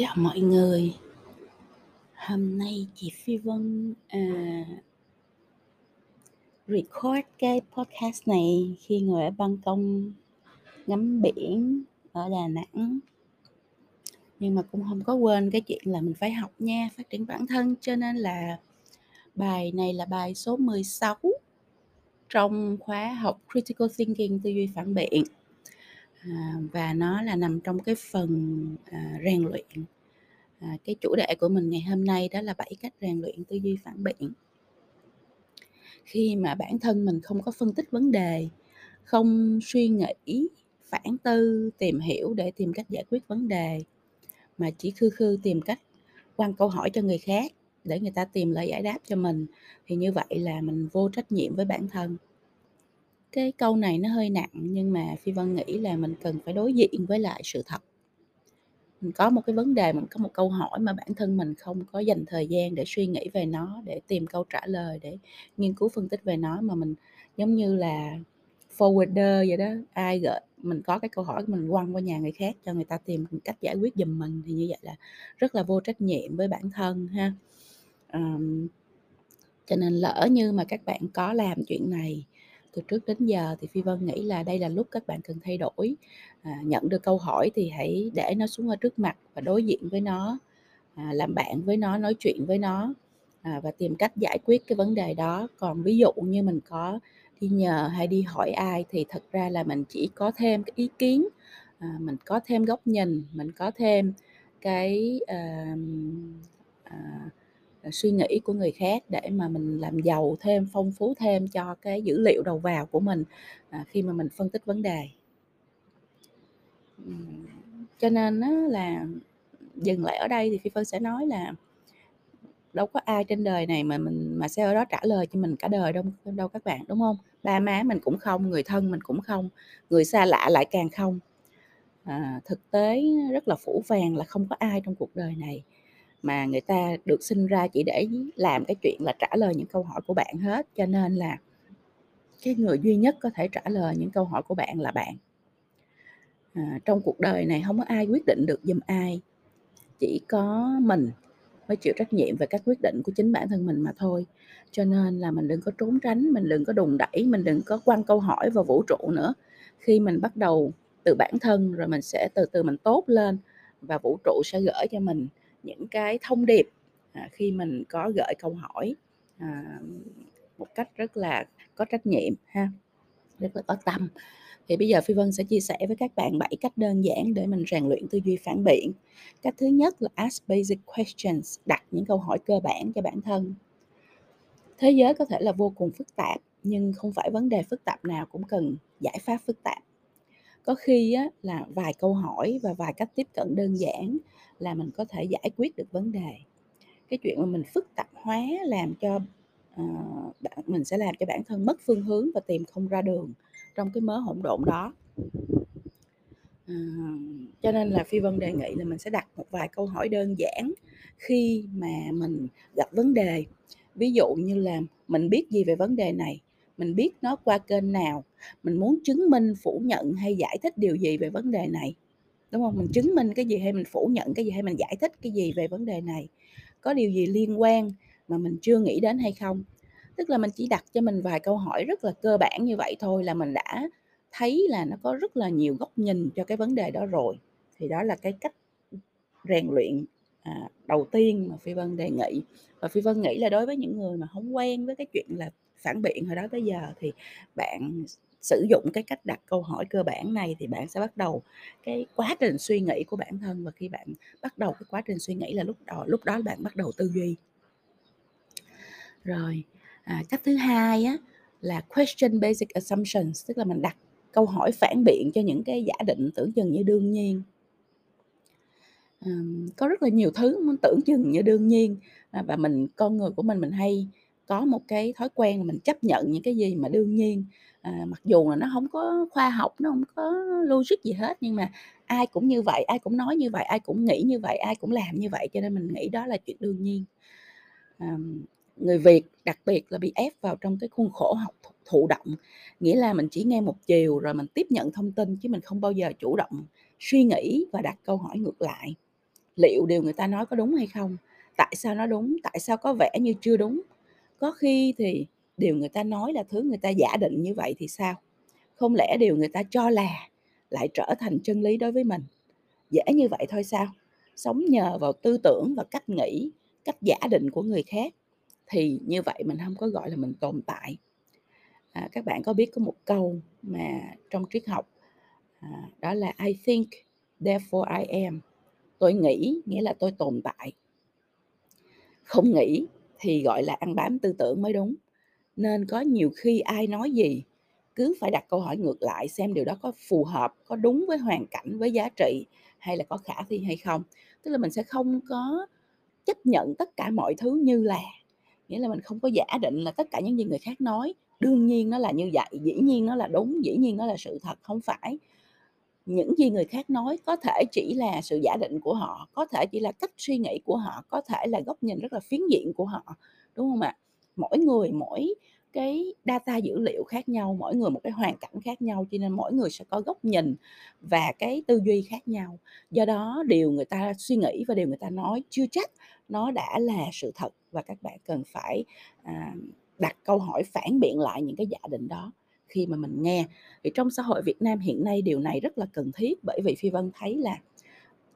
Chào mọi người. Hôm nay chị Phi Vân à, record cái podcast này khi ngồi ở ban công ngắm biển ở Đà Nẵng. Nhưng mà cũng không có quên cái chuyện là mình phải học nha, phát triển bản thân cho nên là bài này là bài số 16 trong khóa học Critical Thinking tư duy phản biện. À, và nó là nằm trong cái phần à, rèn luyện. À, cái chủ đề của mình ngày hôm nay đó là bảy cách rèn luyện tư duy phản biện. Khi mà bản thân mình không có phân tích vấn đề không suy nghĩ phản tư tìm hiểu để tìm cách giải quyết vấn đề mà chỉ khư khư tìm cách quan câu hỏi cho người khác để người ta tìm lời giải đáp cho mình thì như vậy là mình vô trách nhiệm với bản thân cái câu này nó hơi nặng nhưng mà phi vân nghĩ là mình cần phải đối diện với lại sự thật. Mình có một cái vấn đề mình có một câu hỏi mà bản thân mình không có dành thời gian để suy nghĩ về nó để tìm câu trả lời để nghiên cứu phân tích về nó mà mình giống như là forwarder vậy đó. Ai gợi mình có cái câu hỏi mình quăng qua nhà người khác cho người ta tìm cách giải quyết giùm mình thì như vậy là rất là vô trách nhiệm với bản thân ha. Um, cho nên lỡ như mà các bạn có làm chuyện này từ trước đến giờ thì phi vân nghĩ là đây là lúc các bạn cần thay đổi. À, nhận được câu hỏi thì hãy để nó xuống ở trước mặt và đối diện với nó à, làm bạn với nó nói chuyện với nó à, và tìm cách giải quyết cái vấn đề đó. Còn ví dụ như mình có đi nhờ hay đi hỏi ai thì thật ra là mình chỉ có thêm cái ý kiến à, mình có thêm góc nhìn mình có thêm cái à, à, À, suy nghĩ của người khác để mà mình làm giàu thêm phong phú thêm cho cái dữ liệu đầu vào của mình à, khi mà mình phân tích vấn đề. Cho nên là dừng lại ở đây thì phi phân sẽ nói là đâu có ai trên đời này mà mình mà sẽ ở đó trả lời cho mình cả đời đâu đâu các bạn đúng không? Ba má mình cũng không người thân mình cũng không người xa lạ lại càng không. À, thực tế rất là phủ vàng là không có ai trong cuộc đời này mà người ta được sinh ra chỉ để làm cái chuyện là trả lời những câu hỏi của bạn hết. Cho nên là cái người duy nhất có thể trả lời những câu hỏi của bạn là bạn. À, trong cuộc đời này không có ai quyết định được giùm ai. Chỉ có mình mới chịu trách nhiệm về các quyết định của chính bản thân mình mà thôi. Cho nên là mình đừng có trốn tránh mình đừng có đùng đẩy mình đừng có quăng câu hỏi vào vũ trụ nữa. Khi mình bắt đầu từ bản thân rồi mình sẽ từ từ mình tốt lên và vũ trụ sẽ gửi cho mình những cái thông điệp à, khi mình có gửi câu hỏi à, một cách rất là có trách nhiệm ha. Rất là có tâm. Thì bây giờ phi vân sẽ chia sẻ với các bạn bảy cách đơn giản để mình rèn luyện tư duy phản biện. Cách thứ nhất là ask basic questions đặt những câu hỏi cơ bản cho bản thân. Thế giới có thể là vô cùng phức tạp nhưng không phải vấn đề phức tạp nào cũng cần giải pháp phức tạp. Có khi á, là vài câu hỏi và vài cách tiếp cận đơn giản là mình có thể giải quyết được vấn đề. Cái chuyện mà mình phức tạp hóa làm cho uh, bạn mình sẽ làm cho bản thân mất phương hướng và tìm không ra đường trong cái mớ hỗn độn đó. Uh, cho nên là phi vân đề nghị là mình sẽ đặt một vài câu hỏi đơn giản khi mà mình gặp vấn đề. Ví dụ như là mình biết gì về vấn đề này mình biết nó qua kênh nào mình muốn chứng minh phủ nhận hay giải thích điều gì về vấn đề này? Đúng không? Mình chứng minh cái gì hay mình phủ nhận cái gì hay mình giải thích cái gì về vấn đề này? Có điều gì liên quan mà mình chưa nghĩ đến hay không? Tức là mình chỉ đặt cho mình vài câu hỏi rất là cơ bản như vậy thôi là mình đã thấy là nó có rất là nhiều góc nhìn cho cái vấn đề đó rồi. Thì đó là cái cách rèn luyện à, đầu tiên mà phi vân đề nghị. Và phi vân nghĩ là đối với những người mà không quen với cái chuyện là phản biện hồi đó tới giờ thì bạn sử dụng cái cách đặt câu hỏi cơ bản này thì bạn sẽ bắt đầu cái quá trình suy nghĩ của bản thân. Và khi bạn bắt đầu cái quá trình suy nghĩ là lúc đó lúc đó bạn bắt đầu tư duy. Rồi à, cách thứ hai á là question basic assumptions tức là mình đặt câu hỏi phản biện cho những cái giả định tưởng chừng như đương nhiên. À, có rất là nhiều thứ mình tưởng chừng như đương nhiên à, và mình con người của mình mình hay có một cái thói quen là mình chấp nhận những cái gì mà đương nhiên à, mặc dù là nó không có khoa học nó không có logic gì hết nhưng mà ai cũng như vậy ai cũng nói như vậy ai cũng nghĩ như vậy ai cũng làm như vậy cho nên mình nghĩ đó là chuyện đương nhiên à, người Việt đặc biệt là bị ép vào trong cái khuôn khổ học thụ động nghĩa là mình chỉ nghe một chiều rồi mình tiếp nhận thông tin chứ mình không bao giờ chủ động suy nghĩ và đặt câu hỏi ngược lại liệu điều người ta nói có đúng hay không? Tại sao nó đúng? Tại sao có vẻ như chưa đúng? Có khi thì điều người ta nói là thứ người ta giả định như vậy thì sao? Không lẽ điều người ta cho là lại trở thành chân lý đối với mình? Dễ như vậy thôi sao? Sống nhờ vào tư tưởng và cách nghĩ, cách giả định của người khác thì như vậy mình không có gọi là mình tồn tại. À, các bạn có biết có một câu mà trong triết học à, đó là I think therefore I am. Tôi nghĩ nghĩa là tôi tồn tại. Không nghĩ thì gọi là ăn bám tư tưởng mới đúng. Nên có nhiều khi ai nói gì cứ phải đặt câu hỏi ngược lại xem điều đó có phù hợp, có đúng với hoàn cảnh, với giá trị hay là có khả thi hay không. Tức là mình sẽ không có chấp nhận tất cả mọi thứ như là nghĩa là mình không có giả định là tất cả những gì người khác nói đương nhiên nó là như vậy dĩ nhiên nó là đúng dĩ nhiên nó là sự thật không phải những gì người khác nói có thể chỉ là sự giả định của họ có thể chỉ là cách suy nghĩ của họ có thể là góc nhìn rất là phiến diện của họ đúng không ạ? Mỗi người mỗi cái data dữ liệu khác nhau mỗi người một cái hoàn cảnh khác nhau cho nên mỗi người sẽ có góc nhìn và cái tư duy khác nhau. Do đó điều người ta suy nghĩ và điều người ta nói chưa chắc nó đã là sự thật và các bạn cần phải à, đặt câu hỏi phản biện lại những cái giả định đó khi mà mình nghe. Thì trong xã hội Việt Nam hiện nay điều này rất là cần thiết bởi vì Phi Vân thấy là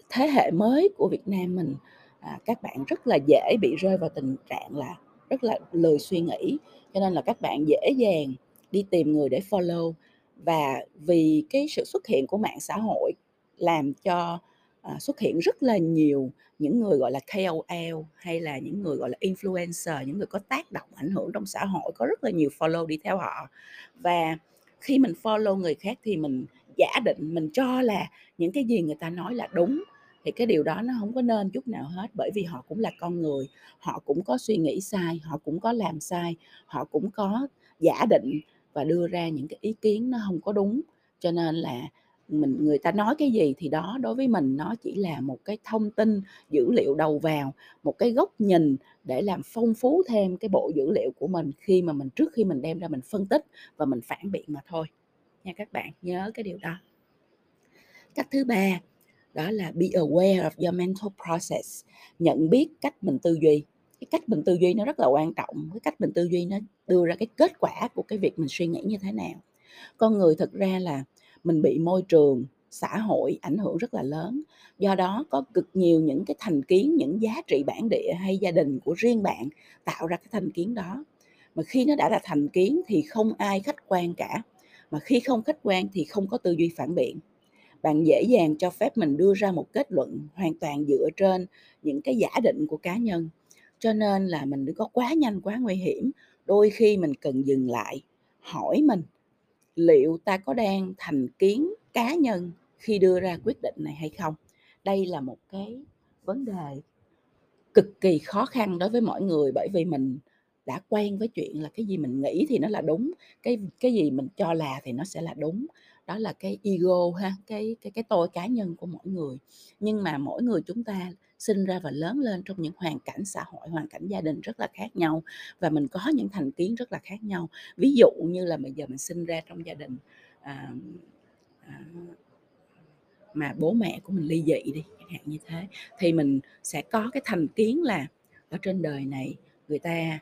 thế hệ mới của Việt Nam mình à, các bạn rất là dễ bị rơi vào tình trạng là rất là lười suy nghĩ cho nên là các bạn dễ dàng đi tìm người để follow. Và vì cái sự xuất hiện của mạng xã hội làm cho à, xuất hiện rất là nhiều những người gọi là KOL hay là những người gọi là influencer những người có tác động ảnh hưởng trong xã hội có rất là nhiều follow đi theo họ. Và khi mình follow người khác thì mình giả định mình cho là những cái gì người ta nói là đúng thì cái điều đó nó không có nên chút nào hết bởi vì họ cũng là con người họ cũng có suy nghĩ sai họ cũng có làm sai họ cũng có giả định và đưa ra những cái ý kiến nó không có đúng. Cho nên là mình, người ta nói cái gì thì đó, đối với mình nó chỉ là một cái thông tin dữ liệu đầu vào, một cái góc nhìn để làm phong phú thêm cái bộ dữ liệu của mình khi mà mình, trước khi mình đem ra mình phân tích và mình phản biện mà thôi. Nha các bạn, nhớ cái điều đó. Cách thứ ba, đó là be aware of your mental process, nhận biết cách mình tư duy. Cái cách mình tư duy nó rất là quan trọng, cái cách mình tư duy nó đưa ra cái kết quả của cái việc mình suy nghĩ như thế nào. Con người thực ra là mình bị môi trường, xã hội ảnh hưởng rất là lớn. Do đó có cực nhiều những cái thành kiến, những giá trị bản địa hay gia đình của riêng bạn tạo ra cái thành kiến đó. Mà khi nó đã là thành kiến thì không ai khách quan cả. Mà khi không khách quan thì không có tư duy phản biện. Bạn dễ dàng cho phép mình đưa ra một kết luận hoàn toàn dựa trên những cái giả định của cá nhân. Cho nên là mình đừng có quá nhanh, quá nguy hiểm. Đôi khi mình cần dừng lại, hỏi mình liệu ta có đang thành kiến cá nhân khi đưa ra quyết định này hay không? Đây là một cái vấn đề cực kỳ khó khăn đối với mọi người, bởi vì mình đã quen với chuyện là cái gì mình nghĩ thì nó là đúng, cái cái gì mình cho là thì nó sẽ là đúng. Đó là cái ego ha, cái cái cái tôi cá nhân của mỗi người. Nhưng mà mỗi người chúng ta sinh ra và lớn lên trong những hoàn cảnh xã hội hoàn cảnh gia đình rất là khác nhau và mình có những thành kiến rất là khác nhau. Ví dụ như là bây giờ mình sinh ra trong gia đình à, à, mà bố mẹ của mình ly dị đi chẳng hạn như thế thì mình sẽ có cái thành kiến là ở trên đời này người ta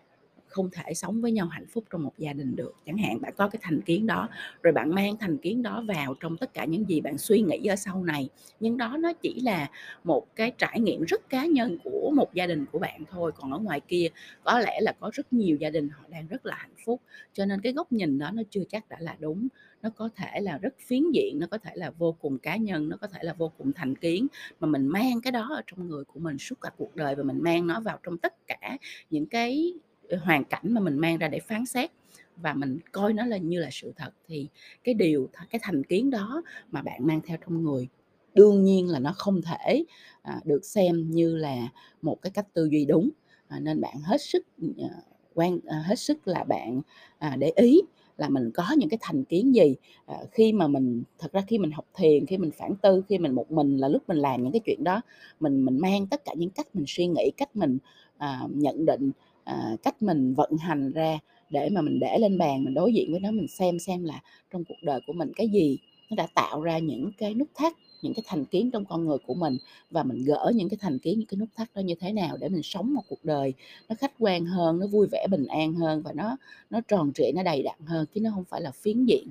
không thể sống với nhau hạnh phúc trong một gia đình được. Chẳng hạn bạn có cái thành kiến đó, rồi bạn mang thành kiến đó vào trong tất cả những gì bạn suy nghĩ ở sau này. Nhưng đó nó chỉ là một cái trải nghiệm rất cá nhân của một gia đình của bạn thôi. Còn ở ngoài kia, có lẽ là có rất nhiều gia đình họ đang rất là hạnh phúc. Cho nên cái góc nhìn đó nó chưa chắc đã là đúng. Nó có thể là rất phiến diện, nó có thể là vô cùng cá nhân, nó có thể là vô cùng thành kiến. Mà mình mang cái đó ở trong người của mình suốt cả cuộc đời và mình mang nó vào trong tất cả những cái hoàn cảnh mà mình mang ra để phán xét và mình coi nó là như là sự thật thì cái điều cái thành kiến đó mà bạn mang theo trong người đương nhiên là nó không thể à, được xem như là một cái cách tư duy đúng. À, nên bạn hết sức à, quan à, hết sức là bạn à, để ý là mình có những cái thành kiến gì. À, khi mà mình thật ra khi mình học thiền khi mình phản tư khi mình một mình là lúc mình làm những cái chuyện đó mình mình mang tất cả những cách mình suy nghĩ cách mình à, nhận định à, cách mình vận hành ra để mà mình để lên bàn mình đối diện với nó mình xem xem là trong cuộc đời của mình cái gì nó đã tạo ra những cái nút thắt những cái thành kiến trong con người của mình và mình gỡ những cái thành kiến, những cái nút thắt đó như thế nào để mình sống một cuộc đời nó khách quan hơn, nó vui vẻ, bình an hơn và nó nó tròn trịa, nó đầy đặn hơn chứ nó không phải là phiến diện.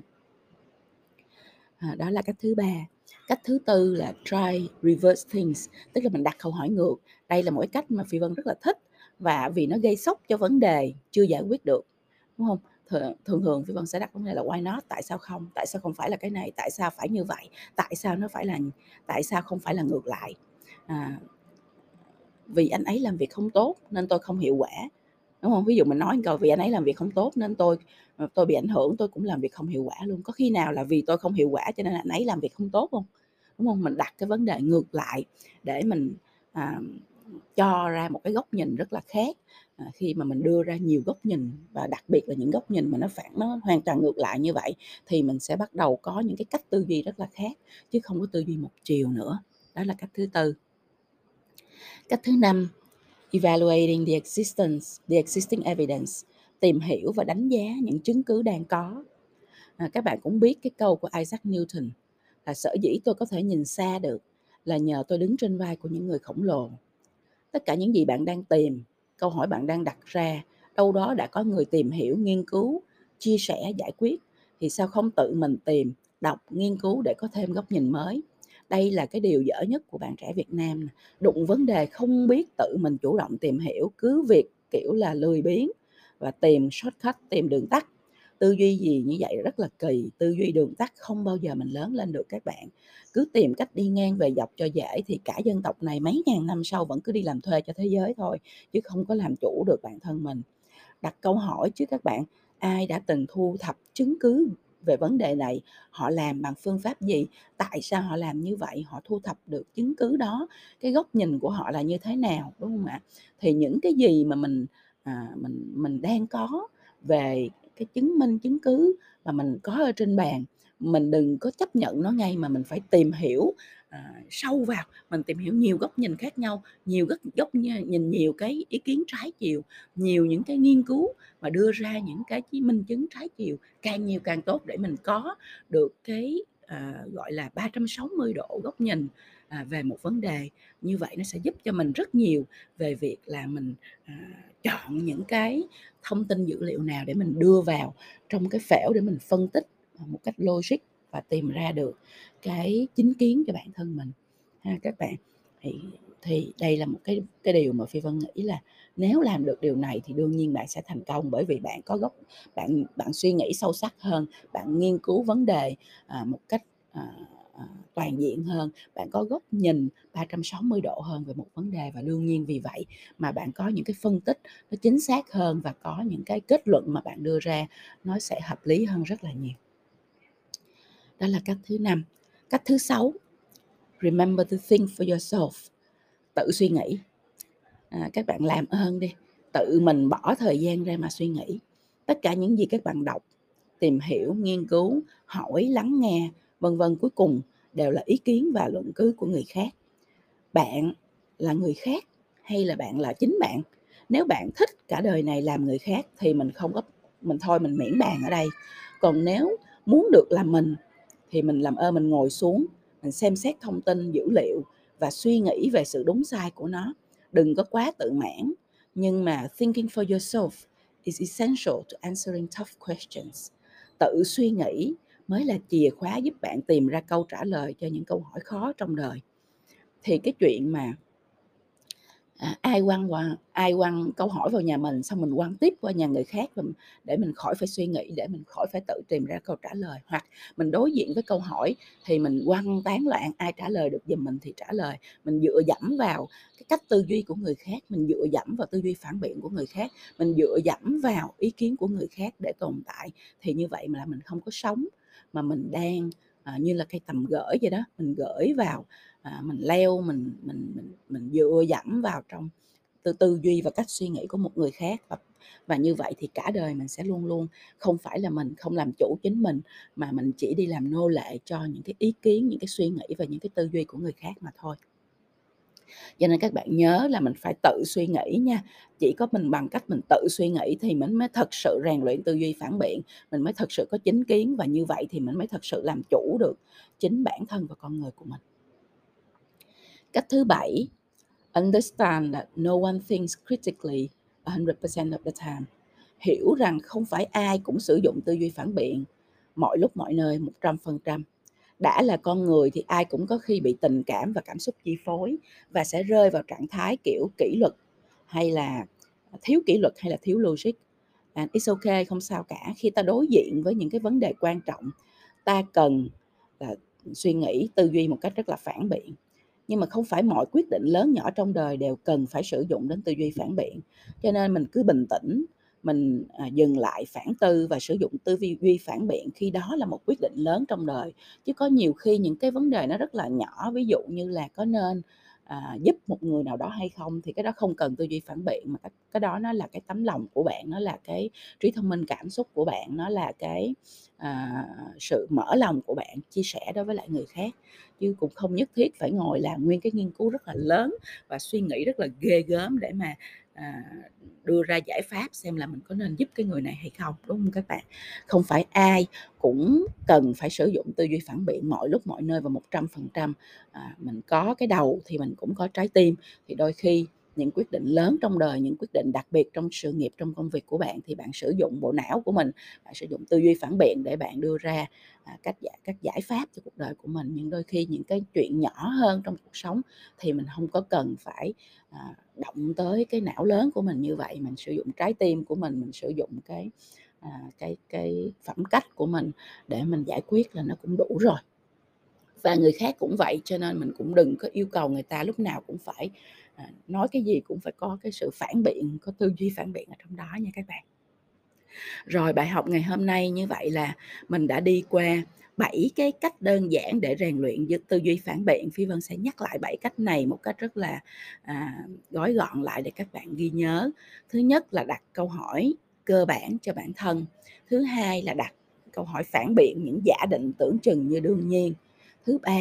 À, đó là cách thứ ba. Cách thứ tư là try reverse things, tức là mình đặt câu hỏi ngược. Đây là mỗi cách mà Phi Vân rất là thích và vì nó gây sốc cho vấn đề chưa giải quyết được, đúng không? thường thường thường Phi Vân sẽ đặt vấn đề là why not tại sao không? Tại sao không phải là cái này? Tại sao phải như vậy? Tại sao nó phải là tại sao không phải là ngược lại? À, vì anh ấy làm việc không tốt nên tôi không hiệu quả đúng không? Ví dụ mình nói câu vì anh ấy làm việc không tốt nên tôi tôi bị ảnh hưởng tôi cũng làm việc không hiệu quả luôn. Có khi nào là vì tôi không hiệu quả cho nên anh ấy làm việc không tốt không? Đúng không? Mình đặt cái vấn đề ngược lại để mình à, cho ra một cái góc nhìn rất là khác. À, khi mà mình đưa ra nhiều góc nhìn và đặc biệt là những góc nhìn mà nó phản nó hoàn toàn ngược lại như vậy thì mình sẽ bắt đầu có những cái cách tư duy rất là khác chứ không có tư duy một chiều nữa. Đó là cách thứ tư. Cách thứ năm evaluating the existence the existing evidence tìm hiểu và đánh giá những chứng cứ đang có. À, các bạn cũng biết cái câu của Isaac Newton là sở dĩ tôi có thể nhìn xa được là nhờ tôi đứng trên vai của những người khổng lồ tất cả những gì bạn đang tìm, câu hỏi bạn đang đặt ra, đâu đó đã có người tìm hiểu, nghiên cứu, chia sẻ, giải quyết, thì sao không tự mình tìm, đọc, nghiên cứu để có thêm góc nhìn mới? Đây là cái điều dở nhất của bạn trẻ Việt Nam đụng vấn đề không biết tự mình chủ động tìm hiểu, cứ việc, kiểu là, lười biếng và tìm shortcut, tìm đường tắt tư duy gì như vậy rất là kỳ tư duy đường tắt không bao giờ mình lớn lên được các bạn. Cứ tìm cách đi ngang về dọc cho dễ thì cả dân tộc này mấy ngàn năm sau vẫn cứ đi làm thuê cho thế giới thôi chứ không có làm chủ được bản thân mình. Đặt câu hỏi chứ các bạn ai đã từng thu thập chứng cứ về vấn đề này? Họ làm bằng phương pháp gì? Tại sao họ làm như vậy? Họ thu thập được chứng cứ đó cái góc nhìn của họ là như thế nào đúng không ạ? Thì những cái gì mà mình à, mình mình đang có về cái chứng minh chứng cứ mà mình có ở trên bàn. Mình đừng có chấp nhận nó ngay mà mình phải tìm hiểu à, sâu vào. Mình tìm hiểu nhiều góc nhìn khác nhau nhiều góc góc nhìn nhiều cái ý kiến trái chiều nhiều những cái nghiên cứu mà đưa ra những cái chứng minh chứng trái chiều. Càng nhiều càng tốt để mình có được cái à, gọi là 360 độ góc nhìn à, về một vấn đề. Như vậy nó sẽ giúp cho mình rất nhiều về việc là mình à, chọn những cái thông tin dữ liệu nào để mình đưa vào trong cái phễu để mình phân tích ờ, một cách logic và tìm ra được cái chính kiến cho bản thân mình. Ha các bạn thì thì đây là một cái cái điều mà phi vân nghĩ là nếu làm được điều này thì đương nhiên bạn sẽ thành công bởi vì bạn có gốc bạn bạn suy nghĩ sâu sắc hơn bạn nghiên cứu vấn đề à, một cách à, Ờ, toàn diện hơn. Bạn có góc nhìn 360 độ hơn về một vấn đề và đương nhiên vì vậy mà bạn có những cái phân tích nó chính xác hơn và có những cái kết luận mà bạn đưa ra nó sẽ hợp lý hơn rất là nhiều. Đó là cách thứ năm. Cách thứ sáu remember to think for yourself. Tự suy nghĩ. À, các bạn làm ơn đi. Tự mình bỏ thời gian ra mà suy nghĩ. Tất cả những gì các bạn đọc tìm hiểu nghiên cứu hỏi lắng nghe vân vân cuối cùng đều là ý kiến và luận cứ của người khác. Bạn là người khác hay là bạn là chính bạn? Nếu bạn thích cả đời này làm người khác thì mình không có, mình thôi, mình miễn bàn ở đây. Còn nếu muốn được làm mình thì mình làm ơn mình ngồi xuống, mình xem xét thông tin, dữ liệu và suy nghĩ về sự đúng sai của nó. Đừng có quá tự mãn, nhưng mà thinking for yourself is essential to answering tough questions. Tự suy nghĩ mới là chìa khóa giúp bạn tìm ra câu trả lời cho những câu hỏi khó trong đời. Thì cái chuyện mà à, ai quăng qua ai quăng câu hỏi vào nhà mình xong mình quăng tiếp qua nhà người khác để mình khỏi phải suy nghĩ để mình khỏi phải tự tìm ra câu trả lời hoặc mình đối diện với câu hỏi thì mình quăng tán loạn ai trả lời được giùm mình thì trả lời. Mình dựa dẫm vào cái cách tư duy của người khác mình dựa dẫm vào tư duy phản biện của người khác mình dựa dẫm vào ý kiến của người khác để tồn tại thì như vậy mà là mình không có sống mà mình đang à, như là cây tầm gửi vậy đó mình gửi vào à, mình leo mình mình mình mình dựa dẫm vào trong tư tư duy và cách suy nghĩ của một người khác và và như vậy thì cả đời mình sẽ luôn luôn không phải là mình không làm chủ chính mình mà mình chỉ đi làm nô lệ cho những cái ý kiến những cái suy nghĩ và những cái tư duy của người khác mà thôi cho nên các bạn nhớ là mình phải tự suy nghĩ nha chỉ có mình bằng cách mình tự suy nghĩ thì mình mới thật sự rèn luyện tư duy phản biện mình mới thật sự có chính kiến và như vậy thì mình mới thật sự làm chủ được chính bản thân và con người của mình Cách thứ bảy, understand that no one thinks critically 100% of the time. Hiểu rằng không phải ai cũng sử dụng tư duy phản biện mọi lúc mọi nơi 100%. Đã là con người thì ai cũng có khi bị tình cảm và cảm xúc chi phối và sẽ rơi vào trạng thái kiểu kỷ luật hay là à, thiếu kỷ luật hay là thiếu logic. And it's okay, không sao cả. Khi ta đối diện với những cái vấn đề quan trọng, ta cần là suy nghĩ, tư duy một cách rất là phản biện. Nhưng mà không phải mọi quyết định lớn nhỏ trong đời đều cần phải sử dụng đến tư duy phản biện. Cho nên mình cứ bình tĩnh, mình à, dừng lại phản tư và sử dụng tư duy duy phản biện khi đó là một quyết định lớn trong đời. Chứ có nhiều khi những cái vấn đề nó rất là nhỏ ví dụ như là có nên à, giúp một người nào đó hay không thì cái đó không cần tư duy phản biện mà cái, cái đó nó là cái tấm lòng của bạn nó là cái trí thông minh cảm xúc của bạn nó là cái à, sự mở lòng của bạn chia sẻ đối với lại người khác. Chứ cũng không nhất thiết phải ngồi làm nguyên cái nghiên cứu rất là lớn và suy nghĩ rất là ghê gớm để mà à, đưa ra giải pháp xem là mình có nên giúp cái người này hay không đúng không các bạn? Không phải ai cũng cần phải sử dụng tư duy phản biện mọi lúc mọi nơi và một trăm phần trăm à, mình có cái đầu thì mình cũng có trái tim. Thì đôi khi những quyết định lớn trong đời những quyết định đặc biệt trong sự nghiệp trong công việc của bạn thì bạn sử dụng bộ não của mình bạn sử dụng tư duy phản biện để bạn đưa ra à, cách giải các giải pháp cho cuộc đời của mình. Nhưng đôi khi những cái chuyện nhỏ hơn trong cuộc sống thì mình không có cần phải à, động tới cái não lớn của mình như vậy. Mình sử dụng trái tim của mình mình sử dụng cái à, cái cái phẩm cách của mình để mình giải quyết là nó cũng đủ rồi. Và người khác cũng vậy cho nên mình cũng đừng có yêu cầu người ta lúc nào cũng phải à, nói cái gì cũng phải có cái sự phản biện có tư duy phản biện ở trong đó nha các bạn. Rồi bài học ngày hôm nay như vậy là mình đã đi qua bảy cái cách đơn giản để rèn luyện tư duy phản biện. Phi vân sẽ nhắc lại bảy cách này một cách rất là à, gói gọn lại để các bạn ghi nhớ. Thứ nhất là đặt câu hỏi cơ bản cho bản thân. Thứ hai là đặt câu hỏi phản biện những giả định tưởng chừng như đương nhiên. Thứ ba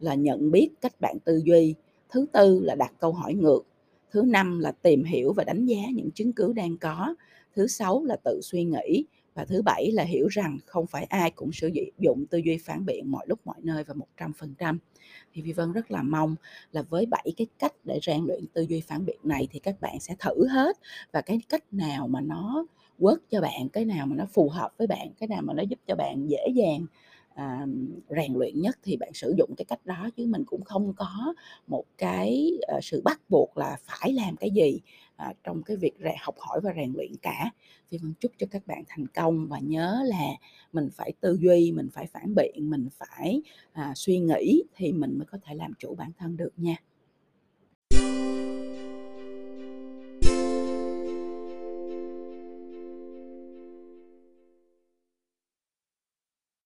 là nhận biết cách bạn tư duy thứ tư là đặt câu hỏi ngược, thứ năm là tìm hiểu và đánh giá những chứng cứ đang có, thứ sáu là tự suy nghĩ, và thứ bảy là hiểu rằng không phải ai cũng sử dụng tư duy phản biện mọi lúc, mọi nơi và một trăm phần trăm. Thì Vi Vân rất là mong là với bảy cái cách để rèn luyện tư duy phản biện này thì các bạn sẽ thử hết, và cái cách nào mà nó work cho bạn, cái nào mà nó phù hợp với bạn, cái nào mà nó giúp cho bạn dễ dàng à, rèn luyện nhất thì bạn sử dụng cái cách đó chứ mình cũng không có một cái à, sự bắt buộc là phải làm cái gì à, trong cái việc rè, học hỏi và rèn luyện cả. Thì vân chúc cho các bạn thành công và nhớ là mình phải tư duy mình phải phản biện mình phải à, suy nghĩ thì mình mới có thể làm chủ bản thân được nha.